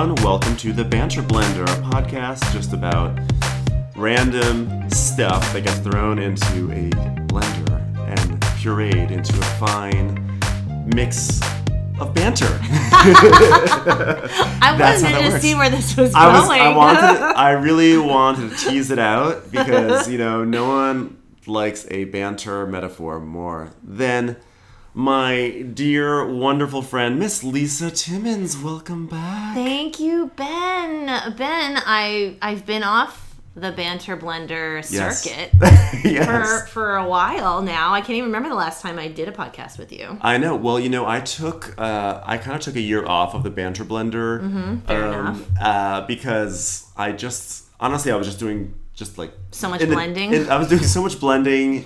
everyone. Welcome to the Banter Blender, a podcast just about random stuff that gets thrown into a blender and pureed into a fine mix of banter. I That's wanted to works. see where this was I was, going. I wanted, I really wanted to tease it out because you know no one likes a banter metaphor more than my dear, wonderful friend, Miss Lisa Timmons. Welcome back. Thank you, Ben. Ben, I I've been off the banter blender circuit yes. for for a while now. I can't even remember the last time I did a podcast with you. I know. Well, you know, I took, uh, I kind of took a year off of the banter blender, Mm-hmm. fair enough. uh, because I just, honestly, I was just doing just like So much in the- blending? in- I was doing so much blending.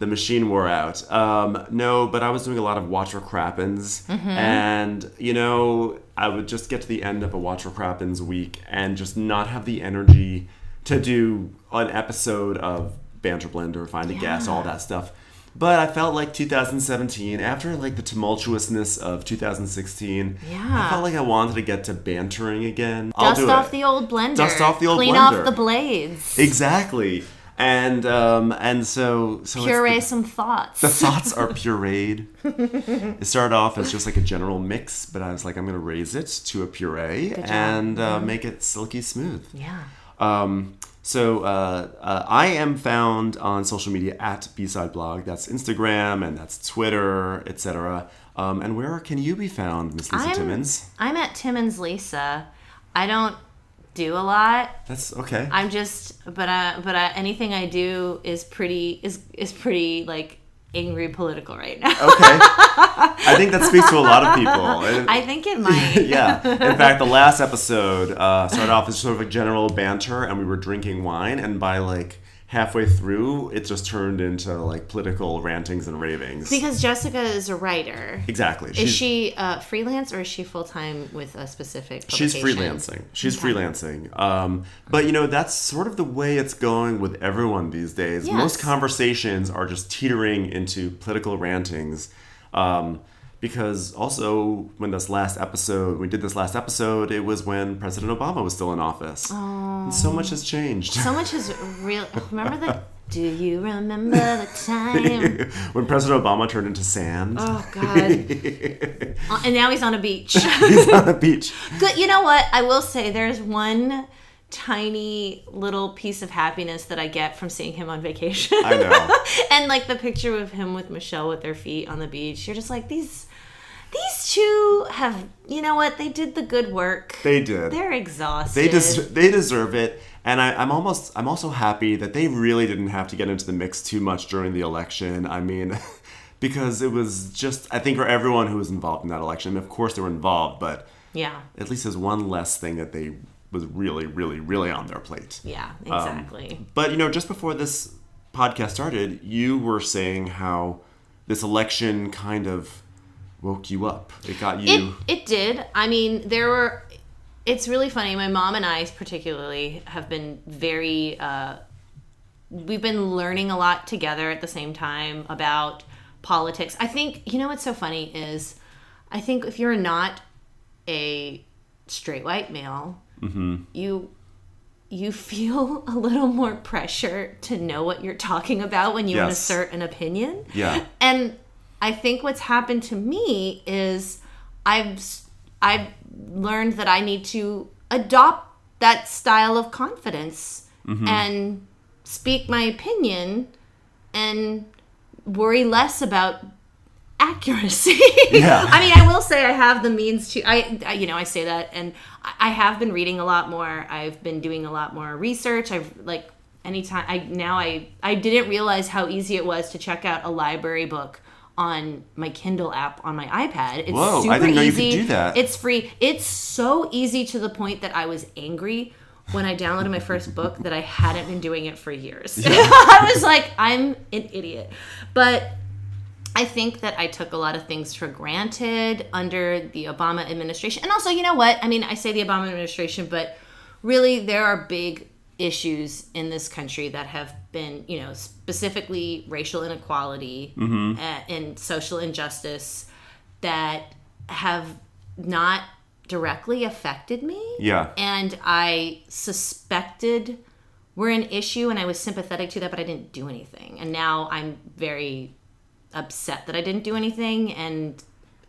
The machine wore out. Um, no, but I was doing a lot of Watch What Crappens, Mm-hmm. and you know, I would just get to the end of a Watch What Crappens week and just not have the energy to do an episode of Banter Blender, find a guest, all that stuff. But I felt like 2017, after like the tumultuousness of 2016, I felt like I wanted to get to bantering again. I'll Dust do off it. the old blender. Dust off the old Clean blender. Clean off the blades. exactly, and um, and so so it's Puree the- some thoughts. the thoughts are pureed. it started off as just like a general mix, but I was like, I'm gonna raise it to a puree and uh, make it silky smooth. yeah. Um, so uh, uh, I am found on social media at B-Side Blog. That's Instagram and that's Twitter, etc. Um, and where can you be found, Miss Lisa I'm, Timmons? I'm at Timmons Lisa. I don't do a lot. That's okay. I'm just, but I, but I, anything I do is pretty is is pretty like angry political right now. okay. I think that speaks to a lot of people. And- I think it might. yeah. In fact, the last episode uh, started off as sort of a general banter, and we were drinking wine, and by like halfway through, it just turned into like political rantings and ravings. Because Jessica is a writer. exactly. Is she uh, freelance or is she full time with a specific? She's freelancing. She's Okay. freelancing. Um, but you know, that's sort of the way it's going with everyone these days. Yes. Most conversations are just teetering into political rantings. Um, because also, when this last episode, we did this last episode, it was when President Obama was still in office. And so much has changed. So much has real. Remember the? Do you remember the time? when President Obama turned into sand. Oh God! Uh, and now he's on a beach. He's on the beach. Good. You know what? I will say there's one tiny little piece of happiness that I get from seeing him on vacation. I know. and like the picture of him with Michelle with their feet on the beach. You're just like these. These two have, you know what? They did the good work. They did. They're exhausted. They des- they deserve it, and I, I'm almost I'm also happy that they really didn't have to get into the mix too much during the election. I mean, because it was just I think for everyone who was involved in that election, of course they were involved, but yeah, at least there's one less thing that they was really really really on their plate. yeah, Um, exactly. But you know, just before this podcast started, you were saying how this election kind of woke you up. It got you. It it did. I mean, there were. It's really funny. My mom and I, particularly, have been very. Uh, we've been learning a lot together at the same time about politics. I think you know what's so funny is, I think if you're not a straight white male, you you feel a little more pressure to know what you're talking about when you Yes. assert an opinion. Yeah. And I think what's happened to me is I've I've learned that I need to adopt that style of confidence mm-hmm. and speak my opinion and worry less about accuracy. Yeah. I mean, I will say I have the means to I, I you know, I say that and I I have been reading a lot more. I've been doing a lot more research. I've like anytime I now I I didn't realize how easy it was to check out a library book on my Kindle app on my iPad. It's Whoa, I super didn't know you could easy. do that. It's free. It's so easy to the point that I was angry when I downloaded my first book that I hadn't been doing it for years. I was like, I'm an idiot. But I think that I took a lot of things for granted under the Obama administration. And also, you know what? I mean, I say the Obama administration, but really there are big issues in this country that have been, you know, specifically racial inequality uh, and social injustice that have not directly affected me. Yeah. And I suspected were an issue and I was sympathetic to that, but I didn't do anything. And now I'm very upset that I didn't do anything and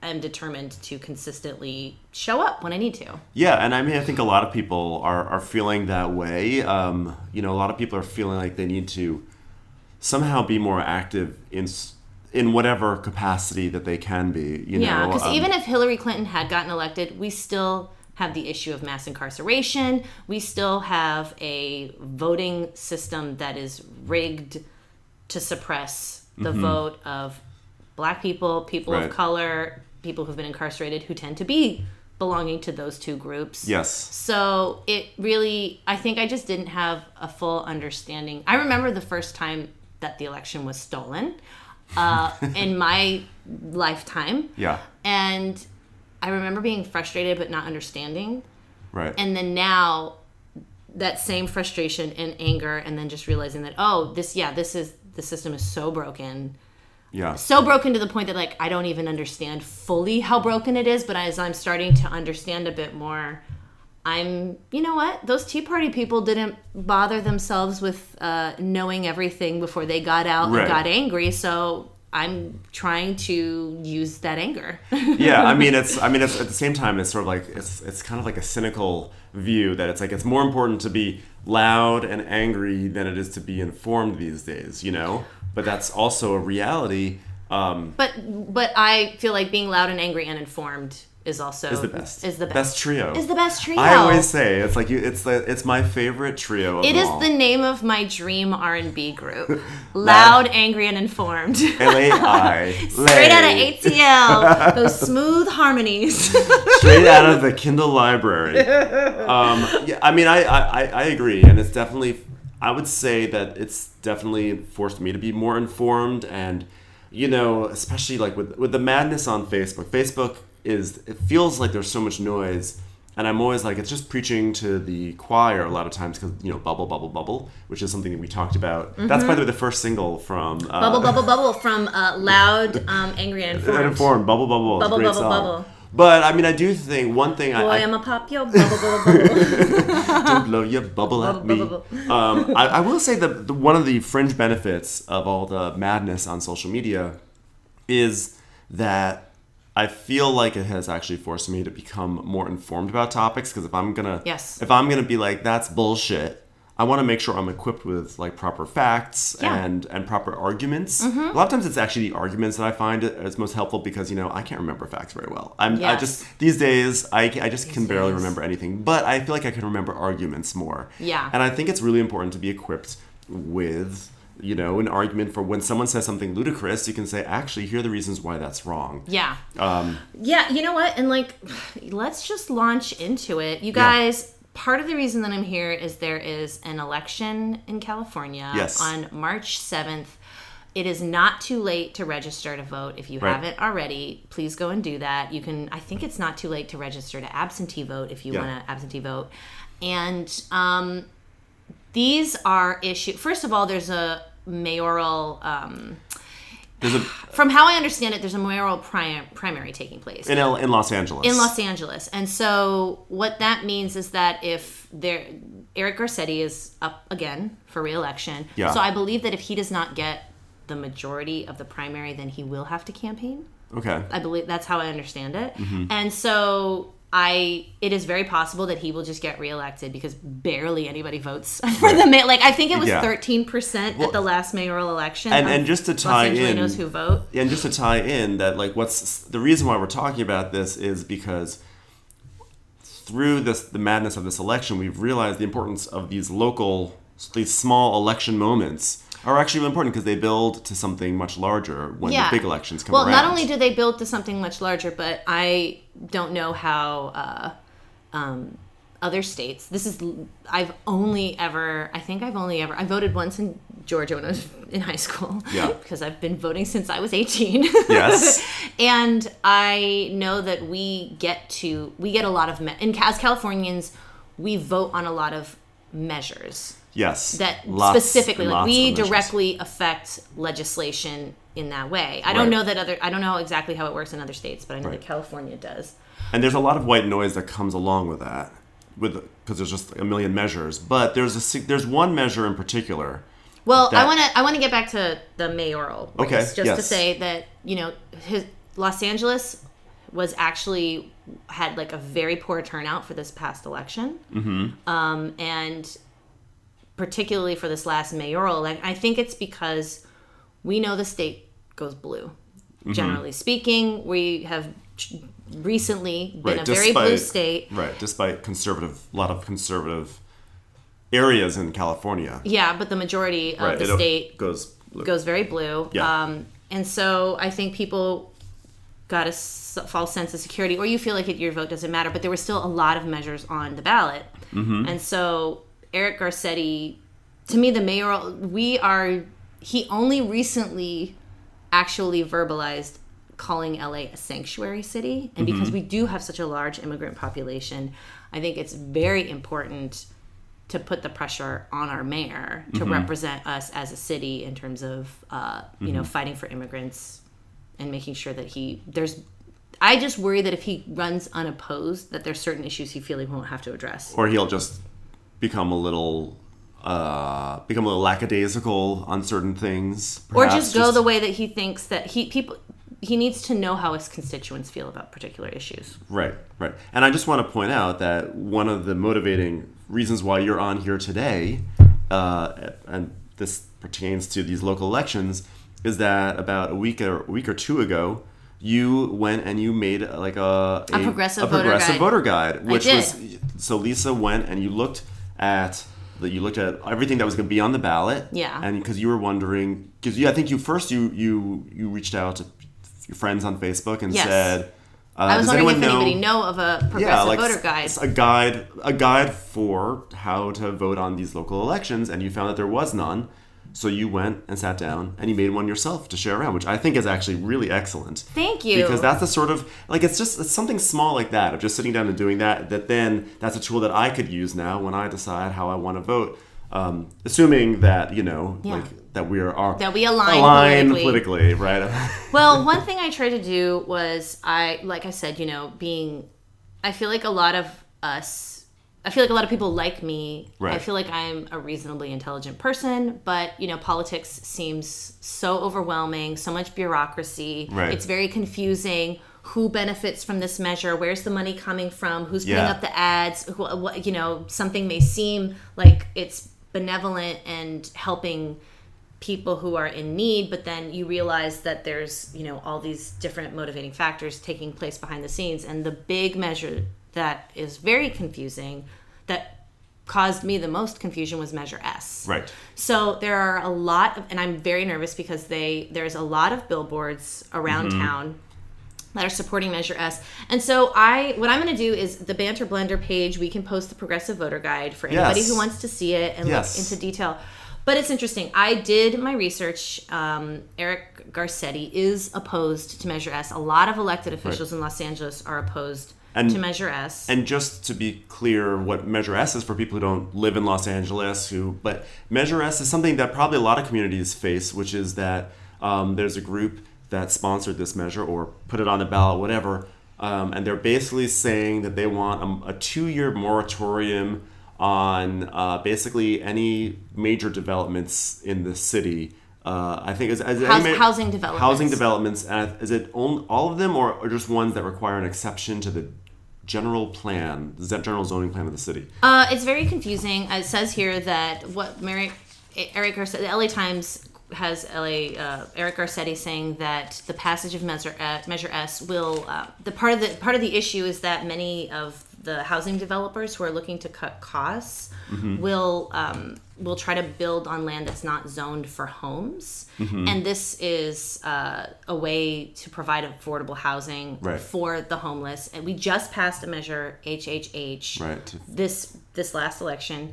I'm determined to consistently show up when I need to. Yeah, and I mean, I think a lot of people are, are feeling that way. Um, you know, a lot of people are feeling like they need to somehow be more active in in whatever capacity that they can be. You Yeah, know, because um, even if Hillary Clinton had gotten elected, we still have the issue of mass incarceration. We still have a voting system that is rigged to suppress the vote of black people, people Mm-hmm. Right. of color, people who've been incarcerated who tend to be belonging to those two groups. yes, So it really, I think I just didn't have a full understanding. I remember the first time that the election was stolen uh, in my lifetime. yeah, And I remember being frustrated but not understanding. right, And then now that same frustration and anger, and then just realizing that, oh, this, yeah, this is, the system is so broken. Yeah, So broken to the point that, like, I don't even understand fully how broken it is. But as I'm starting to understand a bit more, I'm, you know what? Those Tea Party people didn't bother themselves with uh, knowing everything before they got out Right. and got angry. So I'm trying to use that anger. yeah. I mean, it's I mean, it's at the same time, it's sort of like it's it's kind of like a cynical view that it's like it's more important to be loud and angry than it is to be informed these days. You know, but that's also a reality. Um, but but I feel like being loud and angry and informed is also is the best. Is the best. best trio. Is the best trio. I always say it's like you. It's the. It's my favorite trio. Of It all. the name of my dream R and B group. Loud, angry, and informed. L A I. Straight out of ATL, those smooth harmonies. Straight out of the Kindle library. Um, yeah, I mean, I I- I agree, and it's definitely. I would say that it's definitely forced me to be more informed, and you know, especially like with with the madness on Facebook. Facebook is. It feels like there's so much noise. And I'm always like, it's just preaching to the choir a lot of times because, you know, bubble, bubble, bubble, which is something that we talked about. That's, by the way, the first single from. Uh, Mm-hmm. bubble, bubble, bubble from uh, Loud, um, Angry, and Informed. And informed. Bubble, bubble, Bubble, Great bubble, song. bubble. But I mean, I do think one thing Boy, I, I I'm a pop yo, bubble, bubble, bubble. don't blow your bubble at Bubble, me. bubble, Um, I, I will say that the, one of the fringe benefits of all the madness on social media is that I feel like it has actually forced me to become more informed about topics. Because if I'm gonna, Yes. if I'm gonna be like that's bullshit. I want to make sure I'm equipped with like proper facts Yeah. Mm-hmm. and and proper arguments. A lot of times it's actually the arguments that I find is most helpful because you know I can't remember facts very well. I'm I just these days I, I just can barely days. remember anything, but I feel like I can remember arguments more. Yeah. And I think it's really important to be equipped with, you know, an argument for when someone says something ludicrous, you can say, actually, here are the reasons why that's wrong. Yeah. Um, Yeah, you know what? And like, let's just launch into it. You Yeah. Part of the reason that I'm here is there is an election in California Yes. on March 7th. It is not too late to register to vote. If you Right. haven't already, please go and do that. You can, I think it's not too late to register to absentee vote if you Yeah. want to absentee vote. And um, these are issues. First of all, there's a mayoral. Um, there's a from how I understand it, there's a mayoral prim- primary taking place in L, in Los Angeles. in Los Angeles. And so what that means is that if there Eric Garcetti is up again for reelection. Yeah. So I believe that if he does not get the majority of the primary, then he will have to campaign. Okay. I believe that's how I understand it. Mm-hmm. And so I it is very possible that he will just get reelected because barely anybody votes for the ma- like I think it was Yeah. 13% at the last mayoral election. And- and just to tie Los in- Angelenos who vote. and just to tie in that like what's the reason why we're talking about this is because through this the madness of this election we've realized the importance of these local these small election moments are actually really important because they build to something much larger when the big elections come well, around. not only do they build to something much larger, but I don't know how uh, um, other states. This is I've only ever. I think I've only ever. I voted once in Georgia when I was in high school. Yeah. because I've been voting since I was eighteen. Yes. and I know that we get to we get a lot of me- and as Californians, we vote on a lot of measures yes that Lots specifically like we directly affect legislation in that way. I Right. don't know that other I don't know exactly how it works in other states, but I know Right. that California does. and there's a lot of white noise that comes along with that, with because there's just a million measures. But there's a there's one measure in particular. Well, I want to I want to get back to the mayoral race Okay, just to say that you know his, Los Angeles was actually had like a very poor turnout for this past election, mm-hmm. um, and particularly for this last mayoral. Like I think it's because we know the state goes blue. Mm-hmm. Generally speaking, we have recently been Right, a very blue state. Right, despite conservative, a lot of conservative areas in California. Yeah, but the majority of right, the state goes blue. goes very blue. Yeah. Um, and so I think people got a false sense of security, or you feel like it, your vote doesn't matter. But there were still a lot of measures on the ballot, Mm-hmm. and so Eric Garcetti, to me, the mayoral, we are. He only recently actually verbalized calling LA a sanctuary city, and mm-hmm. because we do have such a large immigrant population, I think it's very important to put the pressure on our mayor to mm-hmm. represent us as a city in terms of uh, you know mm-hmm. fighting for immigrants and making sure that he there's I just worry that if he runs unopposed that there's certain issues he feel he won't have to address. or he'll just become a little uh become a little lackadaisical on certain things Or just go the way that he thinks that he people he needs to know how his constituents feel about particular issues. right right and i just want to point out that one of the motivating reasons why you're on here today uh and this pertains to these local elections is that about a week or a week or two ago you went and you made like a A progressive a voter progressive guide. voter guide which did. was so lisa went and you looked at that you looked at everything that was going to be on the ballot Yeah. and because you were wondering because you, i think you first you you you reached out to your friends on facebook and Yes. said uh, I was wondering if anybody know of a progressive yeah, like voter guide. a guide, a guide for how to vote on these local elections, and you found that there was none. So you went and sat down and you made one yourself to share around, which I think is actually really excellent. Thank you. Because that's the sort of like it's just it's something small like that of just sitting down and doing that. That then that's a tool that I could use now when I decide how I want to vote. Um, assuming that you know, Yeah. like that we are, are That we align align politically. politically, right? well, one thing I tried to do was I, like I said, you know, being, I feel like a lot of us, I feel like a lot of people like me. I feel like I'm a reasonably intelligent person, but you know, politics seems so overwhelming, so much bureaucracy. Right. It's very confusing. Who benefits from this measure? Where's the money coming from? Who's putting Yeah. up the ads? Who, what, you know, something may seem like it's benevolent and helping people who are in need but then you realize that there's you know all these different motivating factors taking place behind the scenes and the big measure that is very confusing that caused me the most confusion was measure s right. so there are a lot of and i'm very nervous because they there's a lot of billboards around Mm-hmm. town that are supporting Measure S. And so I what I'm going to do is the Banter Blender page we can post the progressive voter guide for anybody Yes. who wants to see it and Yes. look into detail. But it's interesting. I did my research. Um, Eric Garcetti is opposed to Measure S. A lot of elected officials in Los Angeles are opposed And- to Measure S. And just to be clear, what Measure S is for people who don't live in Los Angeles, who but Measure S is something that probably a lot of communities face, which is that um, there's a group that sponsored this measure or put it on the ballot, whatever, um, and they're basically saying that they want a, a two-year moratorium on uh, basically any major developments in the city. Uh, I think is, is House- ma- housing developments. Housing developments. And is it on, all of them, or, or just ones that require an exception to the general plan, the general zoning plan of the city? Uh, it's very confusing. It says here that what Mary, Eric Garcetti, the LA Times has LA uh, Eric Garcetti saying that the passage of Measure uh, Measure S will uh, the part of the part of the issue is that many of the housing developers who are looking to cut costs Mm-hmm. will um, will try to build on land that's not zoned for homes, Mm-hmm. and this is uh, a way to provide affordable housing Right. for the homeless. And we just passed a measure HHH Right. this this last election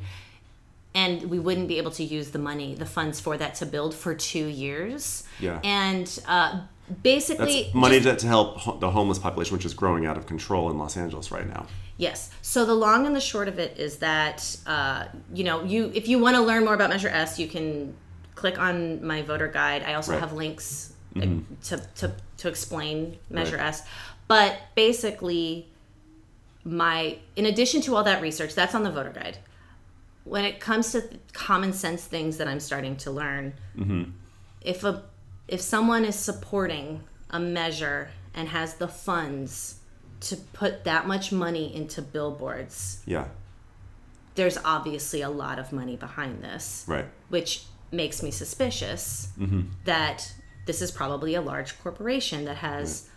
and we wouldn't be able to use the money the funds for that to build for two years Yeah. and uh, basically That's money just- to, to help ho- the homeless population, which is growing out of control in Los Angeles right now. Yes so the long and the short of it is that uh, you know you if you want to learn more about measure s you can click on my voter guide i also Right. have links uh, to, to, to explain measure Right. s but basically my in addition to all that research, that's on the voter guide. When it comes to common sense things that I'm starting to learn, if a if someone is supporting a measure and has the funds to put that much money into billboards, Yeah. there's obviously a lot of money behind this, Right. which makes me suspicious mm-hmm. that this is probably a large corporation that has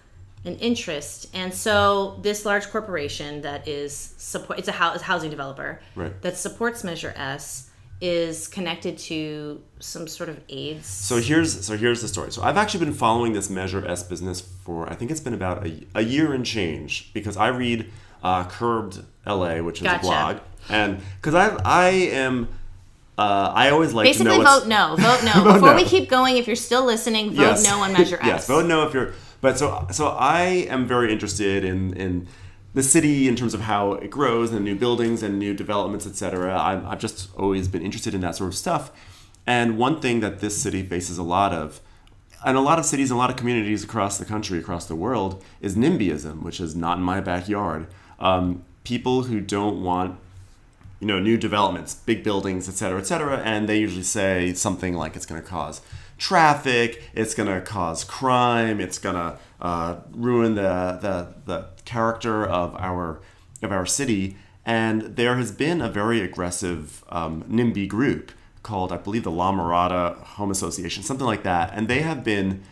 an interest. And so this large corporation that is support it's a house, housing developer Right. that supports Measure S is connected to some sort of AIDS. So here's so here's the story. So I've actually been following this Measure S business for I think it's been about a, a year and change because I read uh, Curbed LA, which is Gotcha. a blog, and because I I am uh, I always like Basically, vote no. Vote no. Vote Before no. we keep going, if you're still listening, vote Yes. no on Measure S. yes, vote no if you're. But so so I am very interested in in the city in terms of how it grows and new buildings and new developments, etc. I've, I've just always been interested in that sort of stuff. And one thing that this city faces a lot of, and a lot of cities and a lot of communities across the country, across the world, is NIMBYism, which is not in my backyard. Um, people who don't want you know, new developments, big buildings, et cetera, et cetera, and they usually say something like it's going to cause traffic, it's going to cause crime, it's going to uh, ruin the, the the character of our of our city. And there has been a very aggressive um, NIMBY group called, I believe, the La Mirada Home Association, something like that, and they have been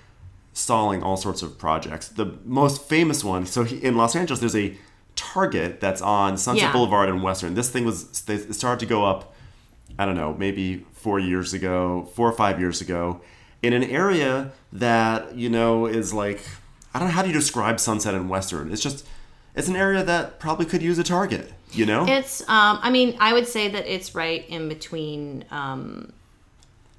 stalling all sorts of projects. The most famous one, so in Los Angeles, there's a Target that's on Sunset Yeah. Boulevard and Western. This thing was they- it started to go up. I don't know, maybe four years ago, four or five years ago, in an area that you know is like I don't know how do you describe Sunset and Western. It's just it's an area that probably could use a Target. You know, It's, um, I mean, I would say that it's right in between. Um,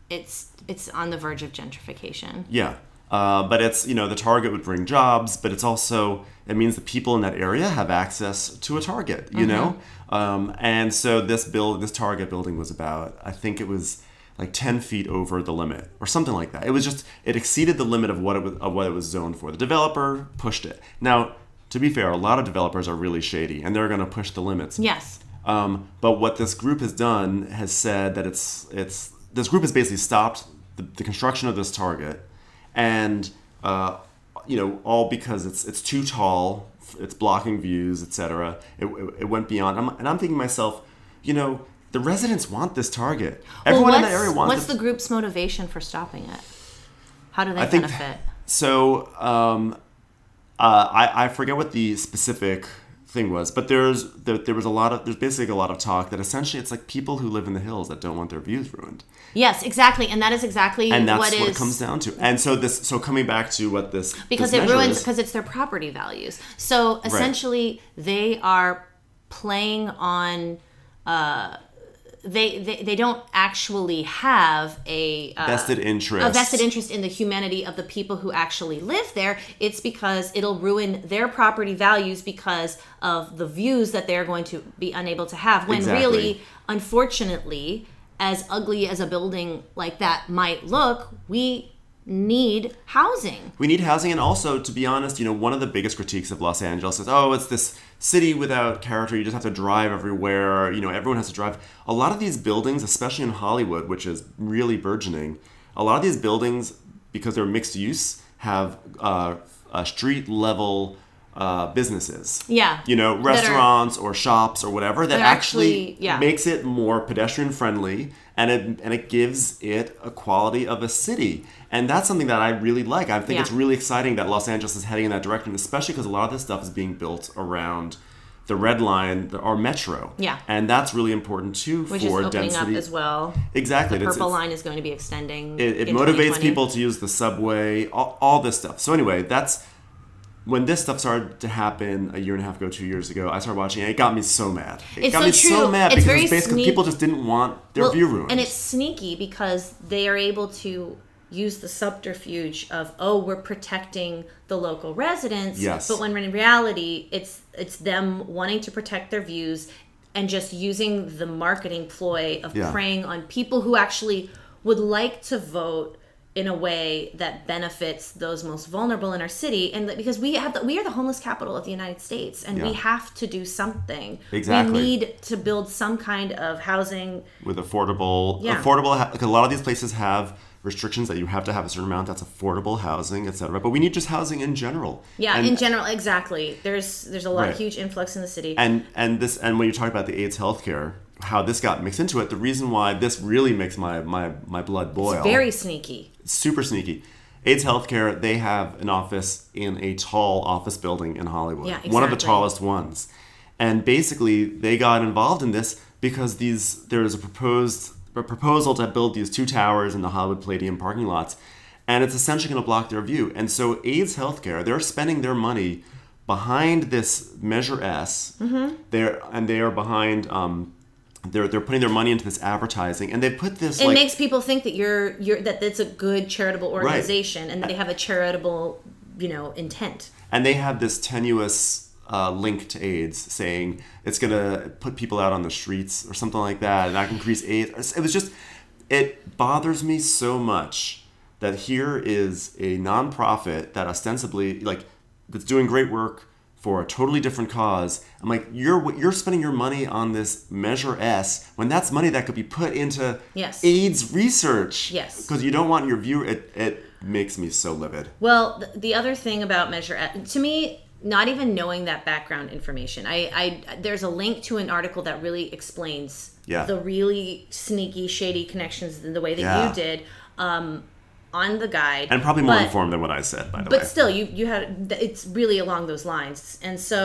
it's it's on the verge of gentrification. Yeah. Uh, but it's, you know, the Target would bring jobs, but it's also, it means the people in that area have access to a Target, you know? Um, and so this build, this Target building was about, I think it was like 10 feet over the limit or something like that. It was just, it exceeded the limit of what it was, of what it was zoned for. The developer pushed it. Now, to be fair, a lot of developers are really shady and they're going to push the limits. Yes. Um, but what this group has done has said that it's it's this group has basically stopped the, the construction of this target, and uh, you know all because it's it's too tall, it's blocking views, etc. It, it, it went beyond, I'm, and I'm thinking to myself, you know, the residents want this target. Everyone well, in that area wants. What's this- the group's motivation for stopping it? How do they I think benefit? so. Um, uh, I I forget what the specific thing was, but there's there, there was a lot of there's basically a lot of talk that essentially it's like people who live in the hills that don't want their views ruined, Yes, exactly, and that is exactly and that's what what, is it comes down to. And so this so coming back to what this because this it ruins because it's their property values. So essentially, they are playing on. Uh, they, they they don't actually have a uh, vested interest a vested interest in the humanity of the people who actually live there. It's because it'll ruin their property values because of the views that they're going to be unable to have. When Exactly. really, unfortunately, as ugly as a building like that might look, we need housing. we need housing and also to be honest you know one of the biggest critiques of los angeles is oh it's this city without character you just have to drive everywhere you know everyone has to drive a lot of these buildings especially in hollywood which is really burgeoning a lot of these buildings because they're mixed use have uh, uh, street level uh, businesses Yeah. you know That are- restaurants or shops or whatever that That actually, actually- yeah. makes it more pedestrian friendly and it and it gives it a quality of a city and that's something that I really like I think Yeah. it's really exciting that Los Angeles is heading in that direction especially because a lot of this stuff is being built around the red line the, or metro Yeah. and that's really important too Which for is opening density up as well. exactly The purple it's- line is going to be extending. it, it motivates people to use the subway all, all this stuff so anyway that's when this stuff started to happen a year and a half ago two years ago i started watching it it got me so mad it It's got so me so true. mad It's because it's basically sneak- people just didn't want their Well, view ruined And it's sneaky because they are able to use the subterfuge of oh we're protecting the local residents Yes. but when in reality it's it's them wanting to protect their views and just using the marketing ploy of Yeah. preying on people who actually would like to vote in a way that benefits those most vulnerable in our city. And because we have the, we are the homeless capital of the United States and we have to do something. Exactly. we need to build some kind of housing. With affordable Yeah. affordable like a lot of these places have restrictions that you have to have a certain amount that's affordable housing etc but we need just housing in general. Yeah and, in general exactly. There's there's a lot Right. huge influx in the city. And and this and when you talk about the aids healthcare how this got mixed into it the reason why this really makes my my my blood boil very sneaky super sneaky. Aids healthcare they have an office in a tall office building in hollywood. Yeah, one of the tallest ones. And basically they got involved in this because these there is a proposed a proposal to build these two towers in the hollywood palladium parking lots and it's essentially going to block their view. And so aids healthcare they're spending their money behind this measure s. Mm-hmm. they're and they are behind um, they're, they're putting their money into this advertising and they put this it like makes people think that you're you're that it's a good charitable organization and that they have a charitable you know intent and they have this tenuous uh, link to AIDS, saying it's gonna put people out on the streets or something like that, and that can increase AIDS. It was just, it bothers me so much that here is a nonprofit that ostensibly like that's doing great work for a totally different cause. I'm like, you're you're spending your money on this Measure S when that's money that could be put into Yes. AIDS research. Yes. because you don't want your viewer. It it makes me so livid. Well, the other thing about Measure S, to me, not even knowing that background information, I, I there's a link to an article that really explains Yeah. the really sneaky, shady connections in the way that Yeah. you did um, on the guide, And probably more But- informed than what I said, by the way. But still, you you had it's really along those lines, and so.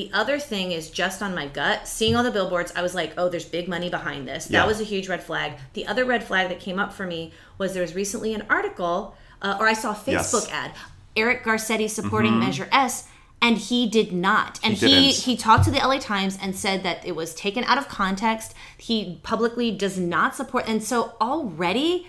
The other thing is just on my gut, seeing all the billboards, I was like, oh, there's big money behind this. Yeah. That was a huge red flag. The other red flag that came up for me was there was recently an article, uh, or I saw a Yes. Mm-hmm. Facebook ad, Eric Garcetti supporting Measure S, and he did not. And He he he talked to the LA Times and said that it was taken out of context. He publicly does not support, and so already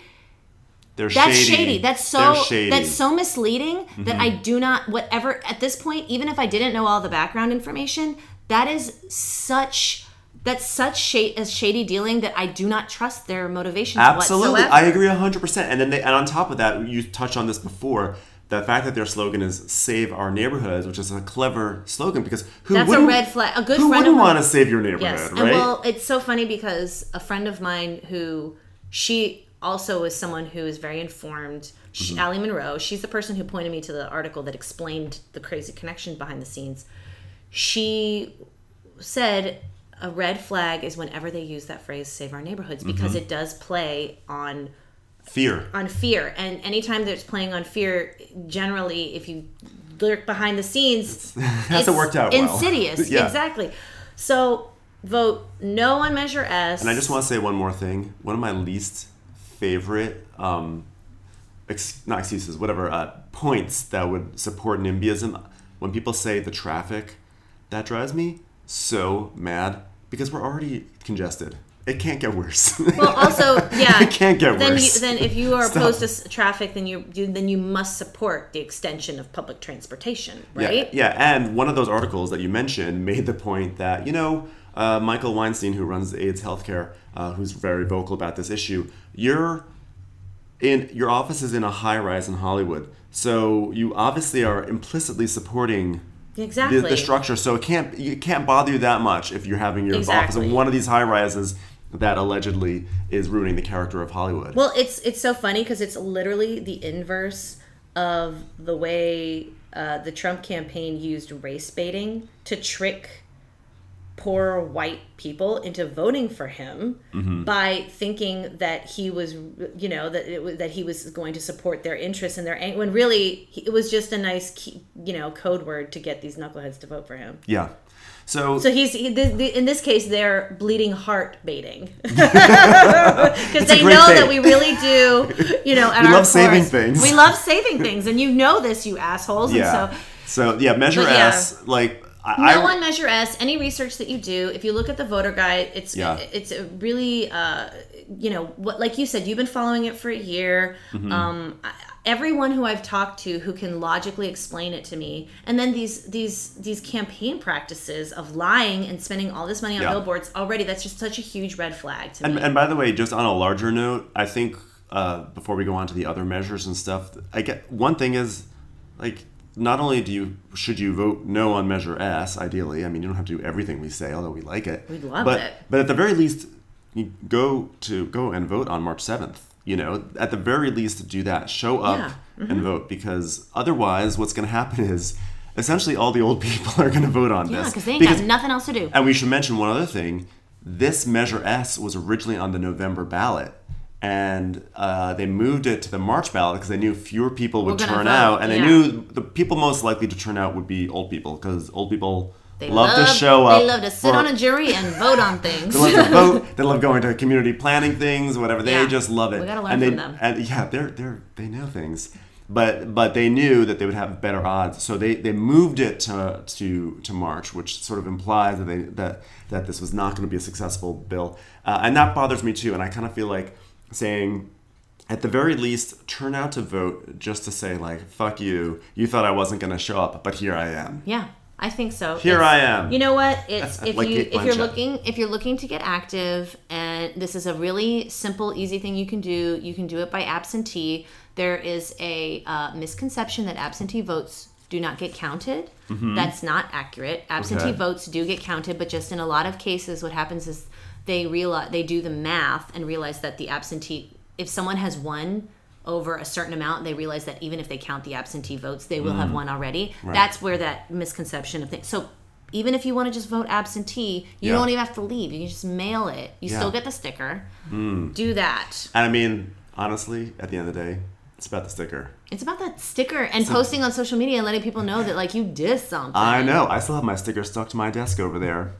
They're that's shady. shady. That's so shady. Mm-hmm. that's so misleading that I do not whatever at this point, even if I didn't know all the background information, that is such that's such shade as shady dealing that I do not trust their motivations Absolutely, whatsoever. I agree hundred percent. And then they, and on top of that, you touched on this before. The fact that their slogan is "Save Our Neighborhoods," which is a clever slogan because who That's a wouldn't, red flag. A good who friend wouldn't want to save your neighborhood, Yes, right? and well, it's so funny because a friend of mine who she also is someone who is very informed. She, Mm-hmm. Allie Monroe, she's the person who pointed me to the article that explained the crazy connection behind the scenes. She said a red flag is whenever they use that phrase "save our neighborhoods" because Mm-hmm. it does play on Fear. on fear, and anytime there's playing on fear, generally, if you lurk behind the scenes, Hasn't worked out well. Insidious, Yeah. exactly. So vote no on Measure S. And I just want to say one more thing. One of my least favorite, um, ex- not excuses, whatever, uh, points that would support NIMBYism when people say the traffic, that drives me so mad because we're already congested. It can't get worse. Well, also, yeah, It can't get then worse. You, then, if you are Stop. opposed to traffic, then you, you then you must support the extension of public transportation, right? Yeah, yeah, and one of those articles that you mentioned made the point that you know uh, Michael Weinstein, who runs AIDS Healthcare, uh, who's very vocal about this issue. You're in your office is in a high rise in Hollywood, so you obviously are implicitly supporting. Exactly. The, the structure, so it can't it can't bother you that much if you're having your office in one of these high rises that allegedly is ruining the character of Hollywood. Well, it's it's so funny because it's literally the inverse of the way uh, the Trump campaign used race baiting to trick poor white people into voting for him Mm-hmm. by thinking that he was, you know, that it was, that he was going to support their interests and their ang- when really it was just a nice, key, you know, code word to get these knuckleheads to vote for him. yeah, so So he's he, the, the, in this case they're bleeding heart baiting because they know bait. that we really do. You know, We our love saving things. We love saving things, and you know this, you assholes. yeah, And so so yeah, Measure yeah. S, like I, no I one measure S. Any research that you do, if you look at the voter guide, it's Yeah. it's a really uh, you know what like you said, you've been following it for a year. Mm-hmm. Um, I, everyone who I've talked to who can logically explain it to me, and then these these these campaign practices of lying and spending all this money on Yeah. billboards already that's just such a huge red flag to And, me. and by the way, just on a larger note, I think uh, before we go on to the other measures and stuff, I get one thing is like not only do you should you vote no on Measure S, ideally. I mean, you don't have to do everything we say, although we like it. We love but, it. But at the very least, you go to go and vote on March seventh. You know, at the very least, do that. Show up Yeah. Mm-hmm. and vote because otherwise, what's going to happen is essentially all the old people are going to vote on Yeah, this because they ain't got nothing else to do. and we should mention one other thing. This Measure S was originally on the November ballot, and uh, they moved it to the March ballot because they knew fewer people would turn vote, out, and they yeah. knew the people most likely to turn out would be old people because old people They love, to show up. They love to sit for- on a jury and vote on things. they love to vote. They love going to community planning things, whatever. They Yeah. just love it. We gotta learn and they, from them. And yeah, they're they're they know things, but but they knew that they would have better odds, so they they moved it to to to March, which sort of implies that they that that this was not going to be a successful bill, uh, and that bothers me too. And I kind of feel like saying. At the very least, turn out to vote just to say like "fuck you." You thought I wasn't going to show up, but here I am. Yeah, I think so. Here It's- I am. You know what? It's if Like you if you're looking if you're looking to get active, and this is a really simple, easy thing you can do. You can do it by absentee. There is a uh, misconception that absentee votes do not get counted. That's not accurate. Absentee Mm-hmm. Okay. votes do get counted, but just in a lot of cases, what happens is they realize they do the math and realize that the absentee, if someone has won over a certain amount, they realize that even if they count the absentee votes, they will Mm. have won already. That's where that misconception of things. So even if you want to just vote absentee, you Yeah. don't even have to leave. You can just mail it. You Yeah. still get the sticker. Mm. Do that. And I mean, honestly, at the end of the day, it's about the sticker. It's about that sticker and posting on social media and letting people know that like you did something. I know. I still have my sticker stuck to my desk over there,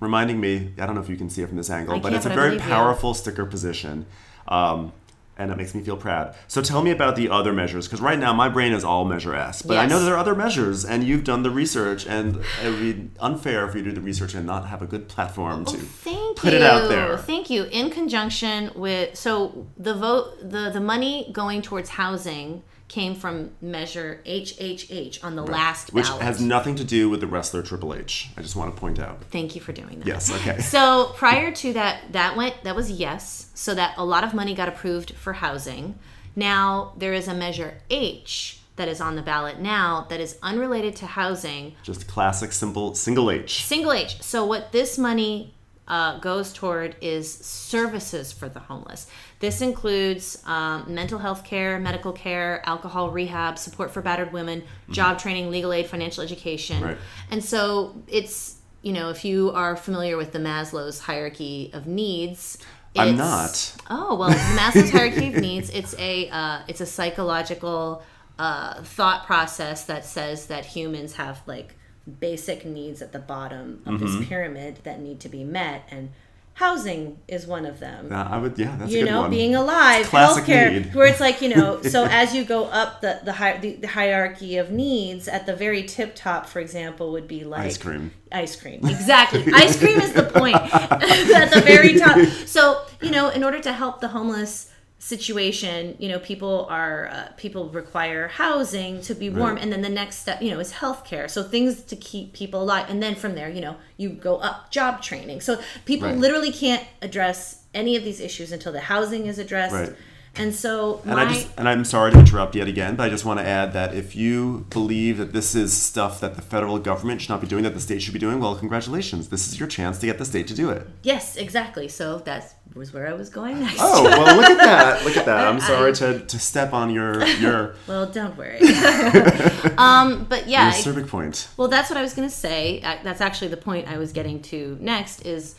reminding me. I don't know if you can see it from this angle, I but it's a but I very believe you. powerful sticker position, um, and it makes me feel proud. So tell me about the other measures, because right now my brain is all Measure S, but I know Yes. there are other measures, and you've done the research, and it would be unfair for you to do the research and not have a good platform to Oh, Thank put you. it out there. Thank you. In conjunction with so the vote the the money going towards housing came from Measure HHH on the last Which ballot. has nothing to do with the wrestler Triple H. I just want to point out. Thank you for doing that. Yes. Okay. So prior to that, that went that was yes. So that a lot of money got approved for housing. Now there is a measure H that is on the ballot now that is unrelated to housing, Just classic, simple, single H. single H. So what this money uh, goes toward is services for the homeless. This includes um, mental health care, medical care, alcohol rehab, support for battered women, job training, legal aid, financial education. Mm-hmm. Right. And so it's you know if you are familiar with the Maslow's hierarchy of needs. I'm not. Oh well, Maslow's hierarchy of needs. It's a uh, it's a psychological uh, thought process that says that humans have like basic needs at the bottom of Mm-hmm. this pyramid that need to be met, and housing is one of them. Uh, I would, yeah, that's a you know, one. being alive, healthcare, need. where it's like you know. So as you go up the the, hi- the the hierarchy of needs, at the very tip top, for example, would be like Ice cream. Ice cream, exactly. Ice cream is the point at the very top. So you know, in order to help the homeless situation, you know, people are uh, people require housing to be warm, Right. and then the next step, you know, is healthcare. So things to keep people alive, and then from there, you know, you go up job training. So people Right. literally can't address any of these issues until the housing is addressed. Right. And so And my I just and I'm sorry to interrupt yet again, but I just want to add that if you believe that this is stuff that the federal government should not be doing, that the state should be doing, well, congratulations. This is your chance to get the state to do it. yes, exactly. So that was where I was going next. Oh, well, look at that. Look at that. I'm I- sorry to, to step on your your, well, don't worry. um, but yeah, your cervic point. Well, that's what I was going to say. That's actually the point I was getting to next. Is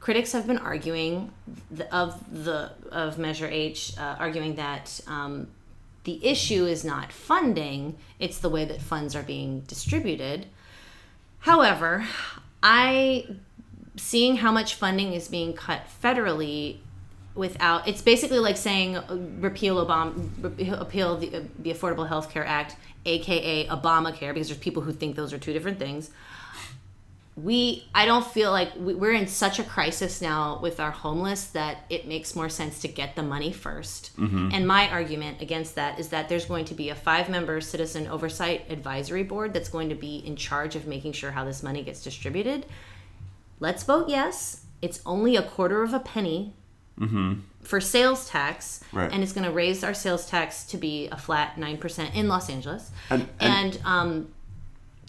critics have been arguing th- of the of Measure H, uh, arguing that um, the issue is not funding; it's the way that funds are being distributed. However, I seeing how much funding is being cut federally without it's basically like saying uh, repeal Obama repeal the, uh, the Affordable Health Care Act aka Obamacare because there's people who think those are two different things. We I don't feel like we, we're in such a crisis now with our homeless that it makes more sense to get the money 1st And my argument against that is that there's going to be a five member citizen oversight advisory board that's going to be in charge of making sure how this money gets distributed. Let's vote yes. It's only a quarter of a penny for sales tax, Right. and it's going to raise our sales tax to be a flat nine percent in Los Angeles, And- and, and- um,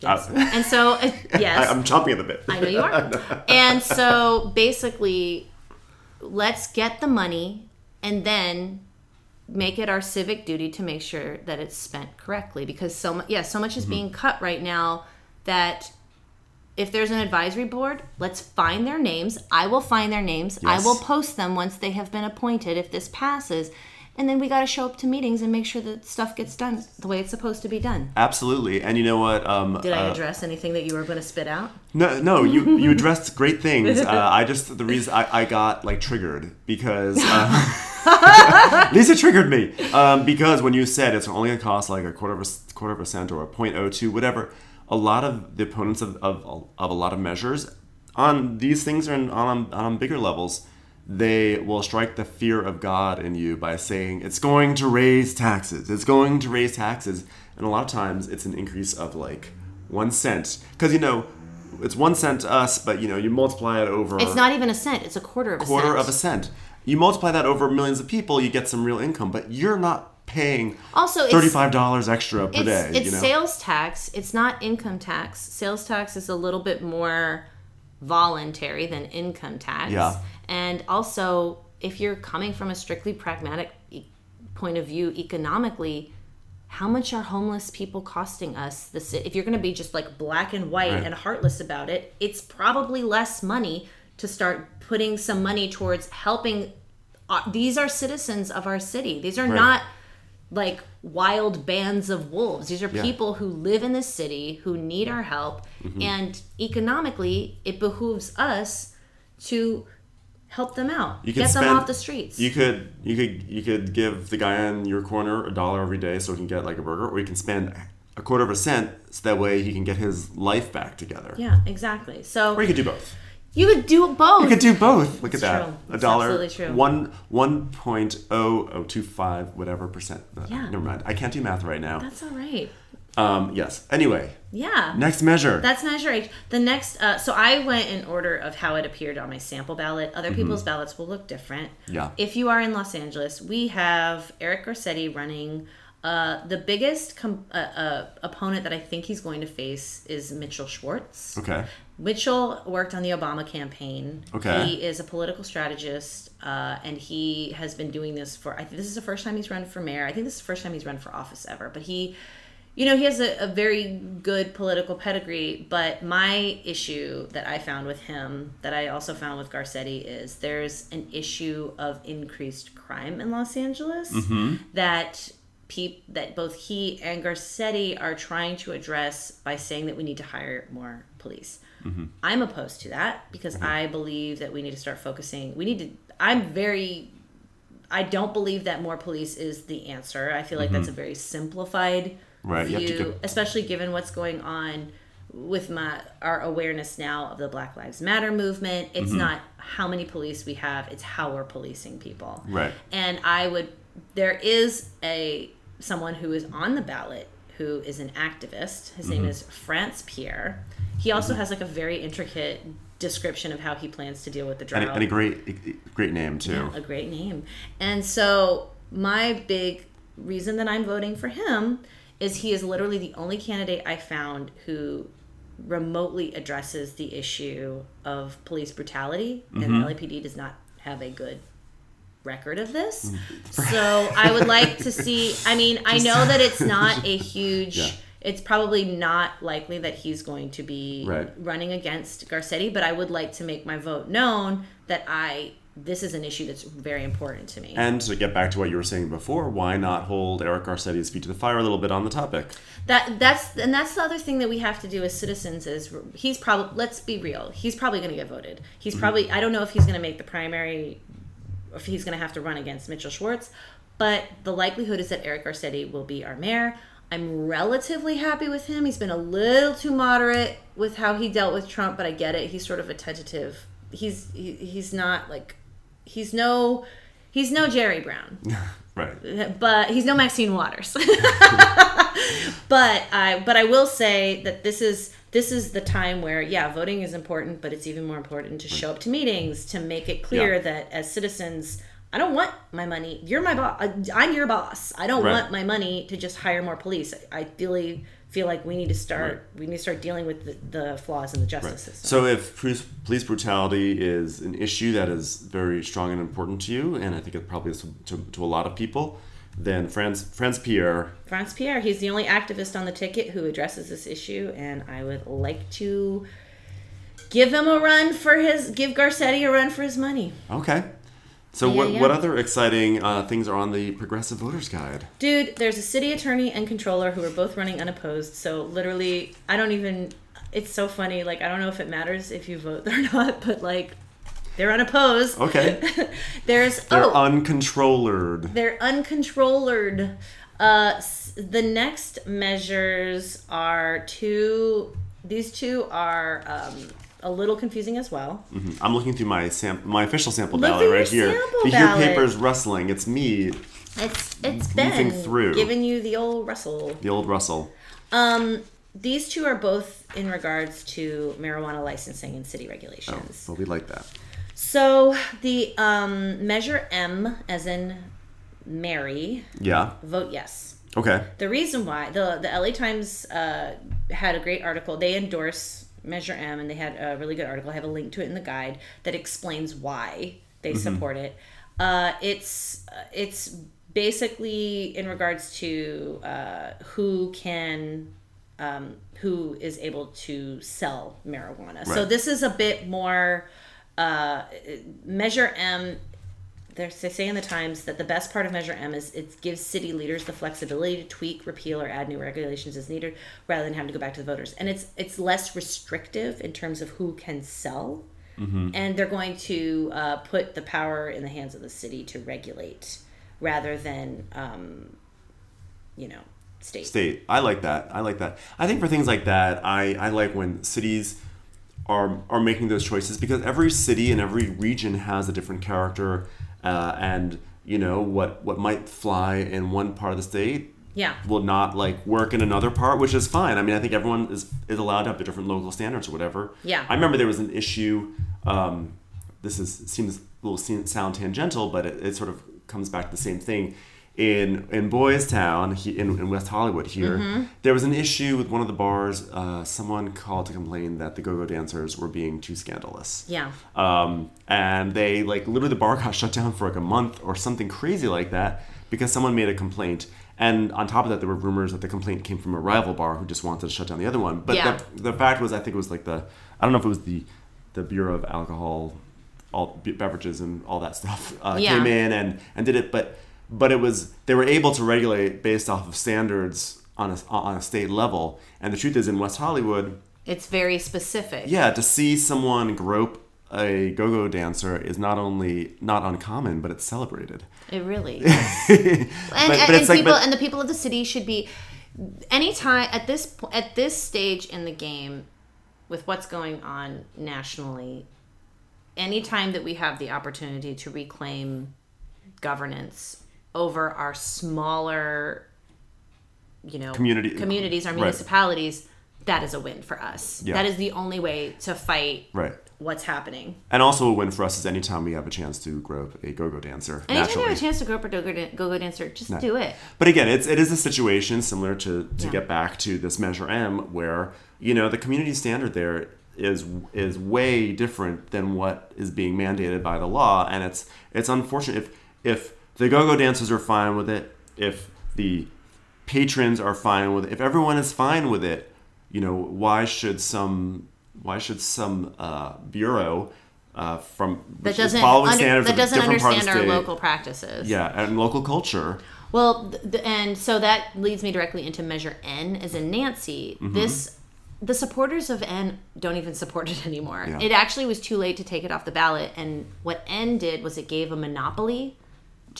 Uh, and so uh, yes, I, am chomping at the bit. I know you are. and so basically, let's get the money and then make it our civic duty to make sure that it's spent correctly because so much yeah so much is being cut right now that if there's an advisory board let's find their names i will find their names i will post them once they have been appointed if this passes and then we got to show up to meetings and make sure that stuff gets done the way it's supposed to be done Absolutely. And you know what? Um, did i uh, address anything that you were going to spit out No, no, you you addressed great things. Uh, I just the reason I, I got like triggered because uh, Lisa triggered me um, because when you said it's only gonna cost like a quarter of a s- quarter of a cent or a 0.02 whatever, a lot of the opponents of, of, of a lot of measures on these things are on, on on bigger levels. They will strike the fear of God in you by saying it's going to raise taxes. It's going to raise taxes, and a lot of times it's an increase of like one cent because you know it's one cent to us, but you know you multiply it over it's not even a cent it's a quarter of a quarter cent of a cent. You multiply that over millions of people, you get some real income, but you're not paying Also, thirty-five dollars extra per it's, day. it's you know, sales tax. It's not income tax. Sales tax is a little bit more voluntary than income tax. Yeah. And also, if you're coming from a strictly pragmatic e- point of view economically, how much are homeless people costing us? The ci- if you're going to be just like black and white Right. and heartless about it, it's probably less money to start putting some money towards helping. Uh, these are citizens of our city. These are Right. not like wild bands of wolves. These are Yeah. people who live in the city who need our help. Mm-hmm. And economically, it behooves us to help them out, You get them off the streets. You could you could you could give the guy in your corner a dollar every day so he can get like a burger, or you can spend a quarter of a cent so that way he can get his life back together. yeah, exactly. So Or you could do both. You could do both. You could do both. Look It's at that. A dollar. absolutely true. One one point oh oh two five whatever percent. Uh, Yeah. Never mind. I can't do math right now. That's all right. Um. Yes. Anyway. Yeah. Next measure. That's measure H. The next, uh, so I went in order of how it appeared on my sample ballot. Other people's ballots will look different. Mm-hmm. Yeah. If you are in Los Angeles, we have Eric Garcetti running. Uh, the biggest com- uh, uh, opponent that I think he's going to face is Mitchell Schwartz. okay. Mitchell worked on the Obama campaign. Okay. He is a political strategist, uh, and he has been doing this for. I think this is the first time he's run for mayor. I think this is the first time he's run for office ever. But he, you know, he has a, a very good political pedigree. But my issue that I found with him, that I also found with Garcetti, is there's an issue of increased crime in Los Angeles that peop that both he and Garcetti are trying to address by saying that we need to hire more police. I'm opposed to that because I believe that we need to start focusing. We need to. I'm very. I don't believe that more police is the answer. I feel like that's a very simplified Right, you have to view, especially given what's going on with my our awareness now of the Black Lives Matter movement. It's Mm-hmm. not how many police we have; it's how we're policing people. Right. And I would. There is a someone who is on the ballot who is an activist. His Mm-hmm. name is Frantz Pierre. He also mm-hmm. has like a very intricate description of how he plans to deal with the drought. And, a- and a great great name too. a great name. And so my big reason that I'm voting for him is he is literally the only candidate I found who remotely addresses the issue of police brutality and mm-hmm. the LAPD does not have a good record of this. Mm. So I would like to see I mean, I know that it's not a huge Yeah. It's probably not likely that he's going to be Right. running against Garcetti, but I would like to make my vote known that I this is an issue that's very important to me. And to get back to what you were saying before, why not hold Eric Garcetti's feet to the fire a little bit on the topic? that that's and that's the other thing that we have to do as citizens is he's probably let's be real he's probably going to get voted he's mm-hmm. probably i don't know if he's going to make the primary if he's going to have to run against mitchell schwartz but the likelihood is that eric garcetti will be our mayor i'm relatively happy with him he's been a little too moderate with how he dealt with trump but i get it he's sort of a tentative he's he, he's not like he's no he's no jerry brown Right. but he's no Maxine Waters. but I but I will say that this is this is the time where yeah, voting is important, but it's even more important to show up to meetings to make it clear Yeah. that as citizens I don't want my money. You're my boss. I'm your boss. I don't Right. want my money to just hire more police. I really feel like we need to start. We need to start dealing with the, the flaws in the justice system. So if police, police brutality is an issue that is very strong and important to you, and I think it probably is to, to, to a lot of people, then Frantz Frantz Pierre, Frantz Pierre, he's the only activist on the ticket who addresses this issue, and I would like to give him a run for his, give Garcetti a run for his money. okay. So Yeah, what yeah. what other exciting uh, things are on the Progressive Voters Guide? Dude, there's a city attorney and controller who are both running unopposed. So literally, I don't even. It's so funny. Like I don't know if it matters if you vote or not, but like they're unopposed. Okay, There's they're oh, uncontrolled. they're uncontrolled. Uh, the next measures are two. These two are um, a little confusing as well. Mhm. I'm looking through my sam- my official sample Look ballot right here. If you ballot. hear papers rustling, it's me, It's it's Ben through. giving you the old Russell. the old Russell. Um, these two are both in regards to marijuana licensing and city Oh, regulations. well, we like that. So the um, measure M, as in Mary, Yeah. vote yes. Okay. The reason why the the LA Times uh, had a great article. They endorse Measure M, and they had a really good article. I have a link to it in the guide that explains why they support it. Uh, it's uh, it's basically in regards to uh, who can um, who is able to sell marijuana. So this is a bit more uh, Measure M they say in the Times that the best part of Measure M is it gives city leaders the flexibility to tweak, repeal, or add new regulations as needed, rather than having to go back to the voters. And it's it's less restrictive in terms of who can sell, and they're going to uh, put the power in the hands of the city to regulate, rather than um, you know state. state. I like that. I like that. I think for things like that, I, I like when cities are are making those choices because every city and every region has a different character, uh, and you know what what might fly in one part of the state Yeah. will not like work in another part, which is fine. I mean, I think everyone is is allowed to have the different local standards or whatever. Yeah. I remember there was an issue. Um, this is seems a little sound tangential, but it, it sort of comes back to the same thing. In in Boys Town, he, in, in West Hollywood here, Mm-hmm. there was an issue with one of the bars. Uh, someone called to complain that the go-go dancers were being too scandalous. Yeah. Um, and they like literally the bar got shut down for like a month or something crazy like that because someone made a complaint. And on top of that, there were rumors that the complaint came from a rival bar who just wanted to shut down the other one. But Yeah. the, the fact was, I think it was like the I don't know if it was the the Bureau of Alcohol, all beverages and all that stuff uh, Yeah. came in and and did it. But but it was they were able to regulate based off of standards on a on a state level. And the truth is, in West Hollywood, It's very specific. yeah, to see someone grope a go-go dancer is not only not uncommon, but it's celebrated. It really is. and, But- and, but it's and like- people but- and the people of the city should be anytime at this at this stage in the game with what's going on nationally anytime that we have the opportunity to reclaim governance over our smaller you know Community- communities our right. municipalities that is a win for us Yeah. that is the only way to fight Right. what's happening And also a win for us is anytime we have a chance to grope a go-go dancer anytime naturally. you have a chance to go up a go-go dancer just do it But again, it's it is a situation similar to to Yeah. get back to this measure M, where you know the community standard there is is way different than what is being mandated by the law, and it's it's unfortunate if if the go-go dancers are fine with it, if the patrons are fine with it, if everyone is fine with it, you know why should some why should some uh, bureau uh, from that doesn't following under- standards that doesn't understand our state, local practices. yeah, and local culture. Well, th- and so that leads me directly into Measure N, as in Nancy. Mm-hmm. This the supporters of N don't even support it anymore. Yeah. It actually was too late to take it off the ballot, and what N did was it gave a monopoly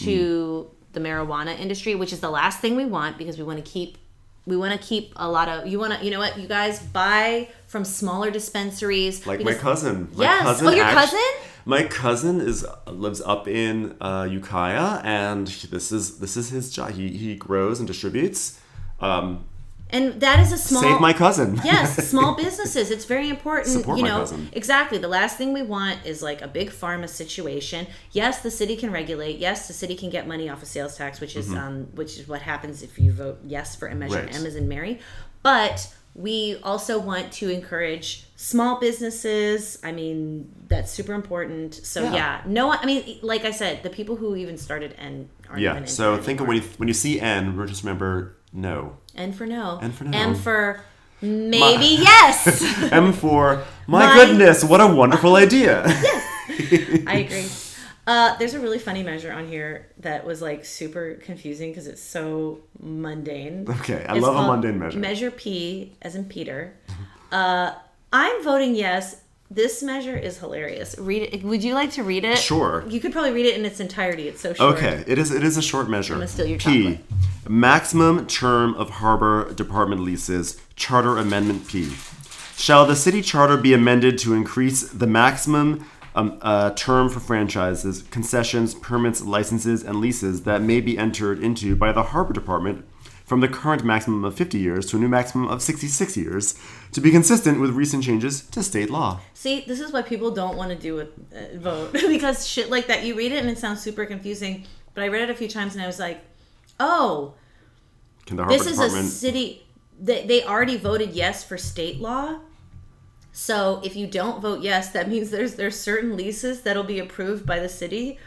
to Mm. the marijuana industry, which is the last thing we want because we want to keep we want to keep a lot of you want to you know what you guys buy from smaller dispensaries Like my because- cousin. My Yes. cousin Oh, your act- cousin? My cousin is lives up in uh, Ukiah, and this is this is his job. He he grows and distributes. Um, and that is a small Save my cousin. yes, small businesses. It's very important. Support you my know, cousin. exactly. The last thing we want is like a big pharma situation. Yes, the city can regulate. Yes, the city can get money off of sales tax, which is um, which is what happens if you vote yes for Measure Mm-hmm. Right. M as in Mary. But we also want to encourage small businesses. I mean, that's super important. So Yeah. yeah, no. I mean, like I said, the people who even started N Yeah. So think of when you when you see N, we're just remember no. N for no. N for no. M for maybe yes. M for my, My- goodness, what a wonderful idea. yes, I agree. Uh, there's a really funny measure on here that was like super confusing because it's so mundane. Okay, I It's love a mundane measure. Measure P, as in Peter. Uh, I'm voting yes. This measure is hilarious. Read it. Would you like to read it? Sure. You could probably read it in its entirety. It's so short. Okay, it is it is a short measure. I'm gonna steal your P. chocolate. Maximum term of harbor department leases. Charter Amendment P. Shall the city charter be amended to increase the maximum um, uh, term for franchises, concessions, permits, licenses, and leases that may be entered into by the harbor department from the current maximum of 50 years to a new maximum of 66 years, to be consistent with recent changes to state law? See, this is why people don't want to do a uh, vote because shit like that. You read it and it sounds super confusing. But I read it a few times and I was like, oh, Can the this is a city they, they already voted yes for state law so if you don't vote yes that means there's there's certain leases that'll be approved by the city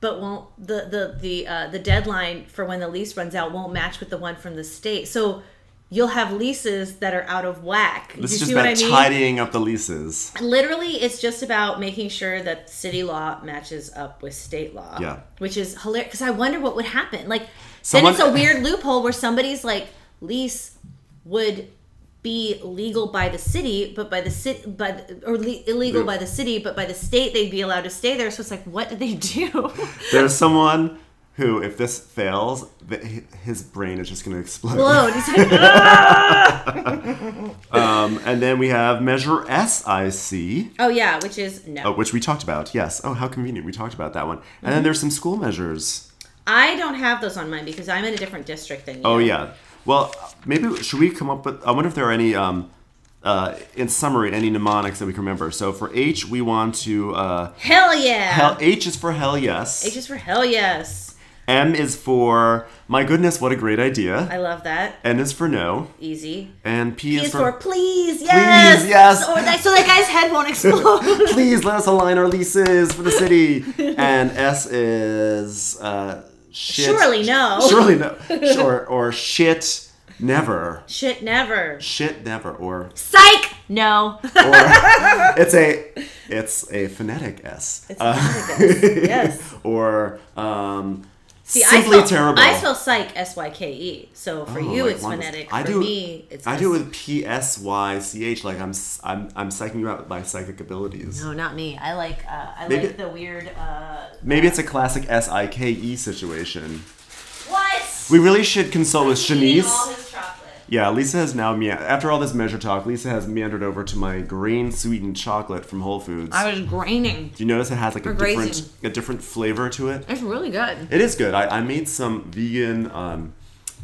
but won't the the the uh, the deadline for when the lease runs out won't match with the one from the state so you'll have leases that are out of whack is just see what about i mean tidying up the leases. literally it's just about making sure that city law matches up with state law Yeah. which is hilarious because i wonder what would happen like Someone- then it's a weird loophole where somebody's like lease would be legal by the city but by the city but or le- illegal by the city but by the state they'd be allowed to stay there so it's like what did they do There's someone who, if this fails, th- his brain is just going to explode. Explode. He's like, "Ah!" Um, and then we have Measure SIC, oh yeah which is no uh, which we talked about. Yes. Oh, how convenient. We talked about that one. And Mm-hmm. then there's some school measures. i don't have those on mine because i'm in a different district than you Oh, yeah. Well, maybe should we come up with? I wonder if there are any, um, uh, in summary, any mnemonics that we can remember. So for H, we want to. Uh, hell yeah hell, H is for hell yes. H is for hell yes. M is for my goodness, what a great idea. I love that. N is for no. Easy. And P, P is is for please, yes, Please, yes. So that, so that guy's head won't explode. please let us align our leases for the city. and S is uh, shit. Surely no. Surely no. Sure. Or shit never. Shit, never. Shit never. Or Psych. No. or it's a it's a phonetic S. It's Uh, a yes. or um, See, simply I spell, terrible. I spell psych S Y K E. So for Oh, you, like it's one- phonetic. I do- me, it's. I do it with P S Y C H. Like I'm I'm I'm psyching you out with my psychic abilities. No, not me. I like. Uh, I Maybe- like the weird. Uh, Maybe it's a classic S I K E situation. what? We really should consult with Eating Shanice. All his chocolate. Yeah, Lisa has now me after all this measure talk, Lisa has meandered over to my grain sweetened chocolate from Whole Foods. I was graining. Do you notice it has like a Or different a different flavor to it? It's really good. It is good. I, I made some vegan um,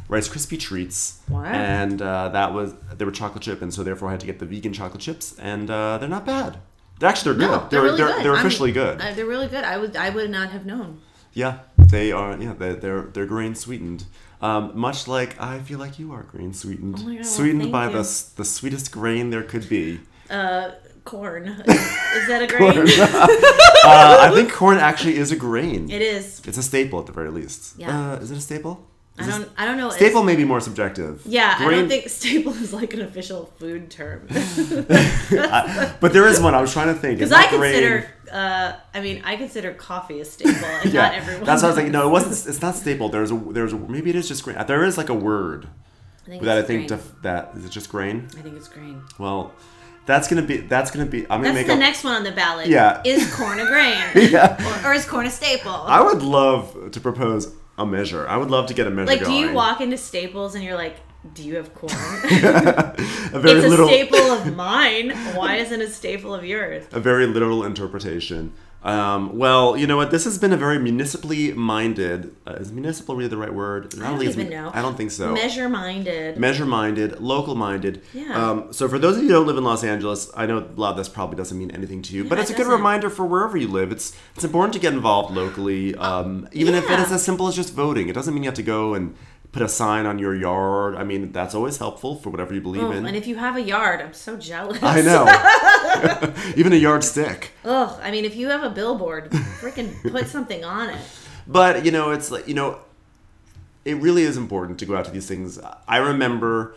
Rice Krispie treats, Wow. and uh, that was they were chocolate chip, and so therefore I had to get the vegan chocolate chips, and uh, they're not bad. They're actually they're No, good. they're, really they're, good. they're I'm- officially good. Uh, they're really good. I would. I would not have known. yeah, they are. Yeah, they're they're they're grain sweetened. Um, much like I feel like you are grain sweetened, Oh my God, sweetened by you. the the sweetest grain there could be. Uh, corn. is that a grain? Uh, I think corn actually is a grain. it is. It's a staple at the very least. Yeah. Uh, is it a staple? I don't. I don't know. Staple may be more subjective. Yeah, I don't think staple is like an official food term. But there is one. I was trying to think. Because I consider. Uh, I mean, I consider coffee a staple, and Yeah, not everyone. that's what I was thinking. does. No, it wasn't. It's not staple. There's a there's a, maybe it is just grain. There is like a word I think that I think def, that is it just grain. I think it's grain. Well, that's gonna be that's gonna be. I'm gonna That's make the a. next one on the ballot. Yeah. Is corn a grain? Yeah. Or, or is corn a staple? I would love to propose a measure. I would love to get a measure like, do you walk into Staples and you're like, "Do you have corn?" a very it's a little staple of mine. Why isn't it a staple of yours? a very literal interpretation. Um, well, you know what? This has been a very municipally minded. Uh, is municipal really the right word? I don't think it's- even know. I don't think so. Measure minded. Measure minded, local minded. Yeah. Um, so for those of you who don't live in Los Angeles, I know a lot of this probably doesn't mean anything to you, but Yeah, it's a it good doesn't. reminder for wherever you live. It's it's important to get involved locally, um, even if it is as simple as just voting. It doesn't mean you have to go and put a sign on your yard. I mean, that's always helpful for whatever you believe Oh, in. and if you have a yard, I'm so jealous. I know. even a yardstick. Ugh, I mean, if you have a billboard, freaking put something on it. But you know, it's like you know, it really is important to go out to these things. I remember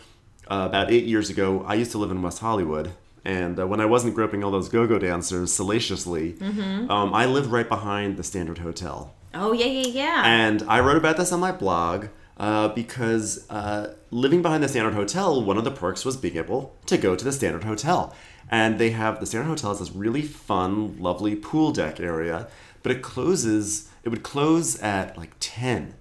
uh, about eight years ago, I used to live in West Hollywood, and uh, when I wasn't groping all those go-go dancers salaciously, Mm-hmm. um, I lived right behind the Standard Hotel, Oh yeah, yeah, yeah. and I wrote about this on my blog. Uh, because uh, living behind the Standard Hotel, one of the perks was being able to go to the Standard Hotel. And they have the Standard Hotel has this really fun, lovely pool deck area, but it closes. It would close at like ten,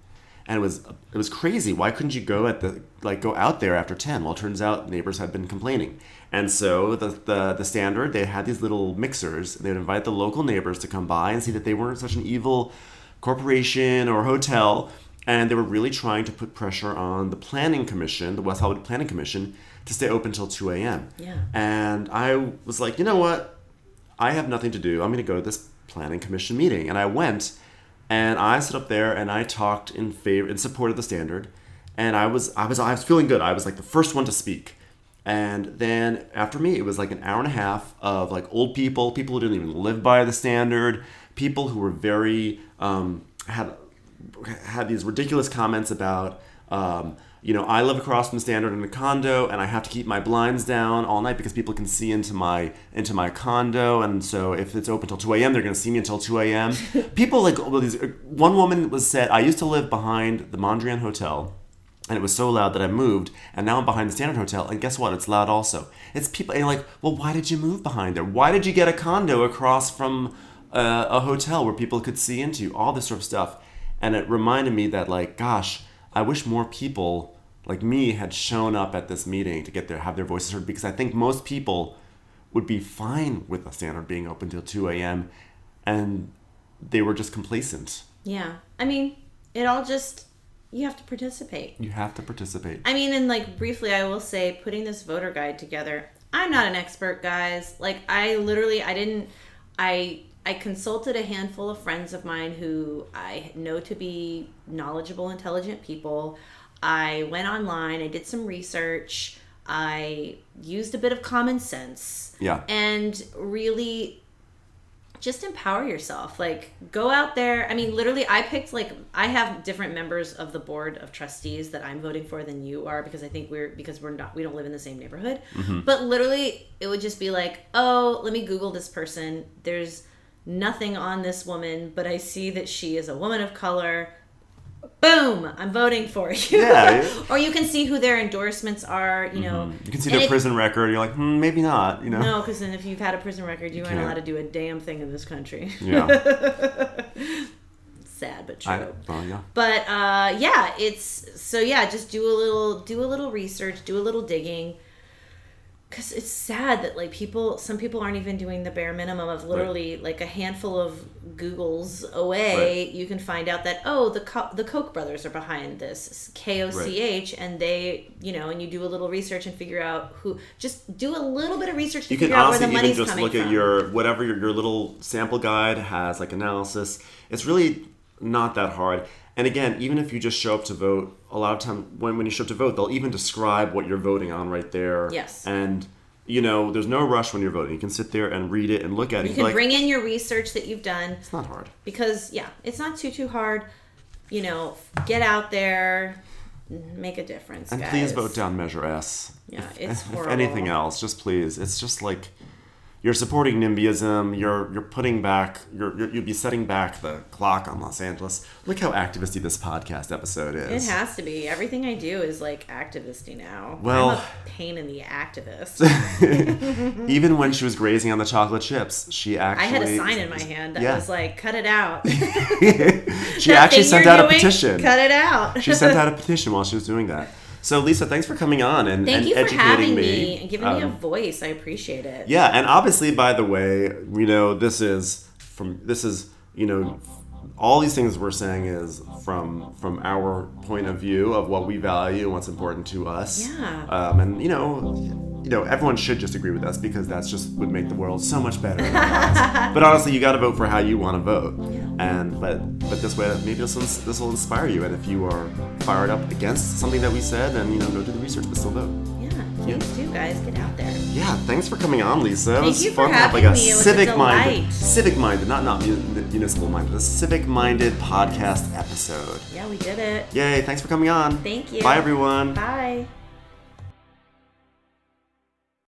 and it was it was crazy. Why couldn't you go at the like go out there after ten? Well, it turns out neighbors had been complaining, and so the the, the Standard they had these little mixers. They would invite the local neighbors to come by and see that they weren't such an evil corporation or hotel and they were really trying to put pressure on the planning commission the west hollywood planning commission to stay open till 2 a.m Yeah. and i was like you know what? I have nothing to do. I'm going to go to this planning commission meeting. And i went and i stood up there and i talked in favor in support of the standard. And i was i was i was feeling good. I was like the first one to speak. And then after me, it was like an hour and a half of like old people, people who didn't even live by the standard, people who were very um, had had these ridiculous comments about. Um, you know, I live across from the standard in a condo, and I have to keep my blinds down all night because people can see into my into my condo, and so if it's open till two a.m., they're going to see me until two a.m. people like well, these. One woman was said, "I used to live behind the Mondrian Hotel." and it was so loud that I moved, and now I'm behind the Standard Hotel, and guess what? It's loud also. It's people, and you're like, well, why did you move behind there? Why did you get a condo across from uh, a hotel where people could see into? All this sort of stuff, and it reminded me that, like, gosh, I wish more people like me had shown up at this meeting to get their have their voices heard, because I think most people would be fine with the Standard being open till 2 a.m., and they were just complacent. yeah. I mean, it all just you have to participate. You have to participate. I mean, and like briefly, I will say, putting this voter guide together. I'm not an expert, guys. Like, I literally, I didn't, I, I consulted a handful of friends of mine who I know to be knowledgeable, intelligent people. I went online. I did some research. I used a bit of common sense. Yeah. And really just empower yourself like go out there i mean literally i picked like i have different members of the board of trustees that i'm voting for than you are because i think we're because we're not we don't live in the same neighborhood mm-hmm. but literally it would just be like oh let me google this person there's nothing on this woman but i see that she is a woman of color boom i'm voting for you Yeah. or you can see who their endorsements are you know You can see And their if- prison record. You're like, hmm, maybe not. You know. no because then if you've had a prison record you aren't can't. allowed to do a damn thing in this country Yeah. sad but true I, well, yeah. but uh yeah it's so yeah just do a little do a little research do a little digging because it's sad that like people some people aren't even doing the bare minimum of literally like a handful of googles away Right. you can find out that oh the Co- the koch brothers are behind this k-o-c-h and they you know and you do a little research and figure out who just do a little bit of research to You can figure out where honestly the even just look at from. your whatever your, your little sample guide has like analysis. It's really not that hard. And again, even if you just show up to vote, a lot of time when, when you show up to vote, they'll even describe what you're voting on right there. Yes. And you know, there's no rush when you're voting. You can sit there and read it and look at it. you can like, bring in your research that you've done it's not hard. because yeah it's not too too hard you know get out there make a difference And guys. please vote down Measure S. Yeah, if, it's if horrible. anything else, just please. It's just like you're supporting NIMBYism. You're you're putting back. You're, you're you'd be setting back the clock on Los Angeles. Look how activisty this podcast episode is. It has to be everything i do is like activisty now Well- i'm a pain in the activist Even when she was grazing on the chocolate chips, she actually. i had a sign in my hand that Yeah. was like cut it out she actually sent out a petition. cut it out she sent out a petition while she was doing that. So Lisa, thanks for coming on and, thank and you for educating having me. me and giving me a Um, voice i appreciate it Yeah, and obviously, by the way, you know, this is from this is you know all these things we're saying is from from our point of view of what we value and what's important to us. Yeah. Um, and you know. You know, everyone should just agree with us because that's just would make the world so much better. but honestly, you got to vote for how you want to vote, and but but this way, maybe this will, this will inspire you. And if you are fired up against something that we said, then you know, go do the research, but still vote. Yeah, please do, guys. Get out there. Yeah, thanks for coming on, Lisa. It Thank was you for fun to have like having a. It was civic minded, civic minded, not not municipal minded, a civic minded podcast episode. Yeah, we did it. Yay! Thanks for coming on. Thank you. Bye, everyone. Bye.